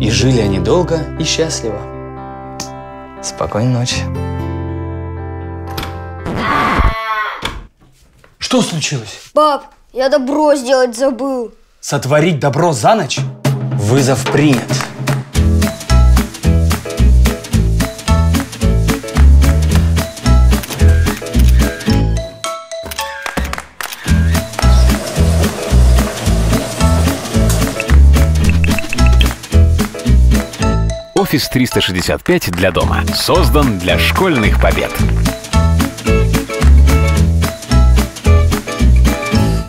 И жили они долго и счастливо. Спокойной ночи. Что случилось? Пап, я добро сделать забыл. Сотворить добро за ночь? Вызов принят. Офис 365 для дома. Создан для школьных побед.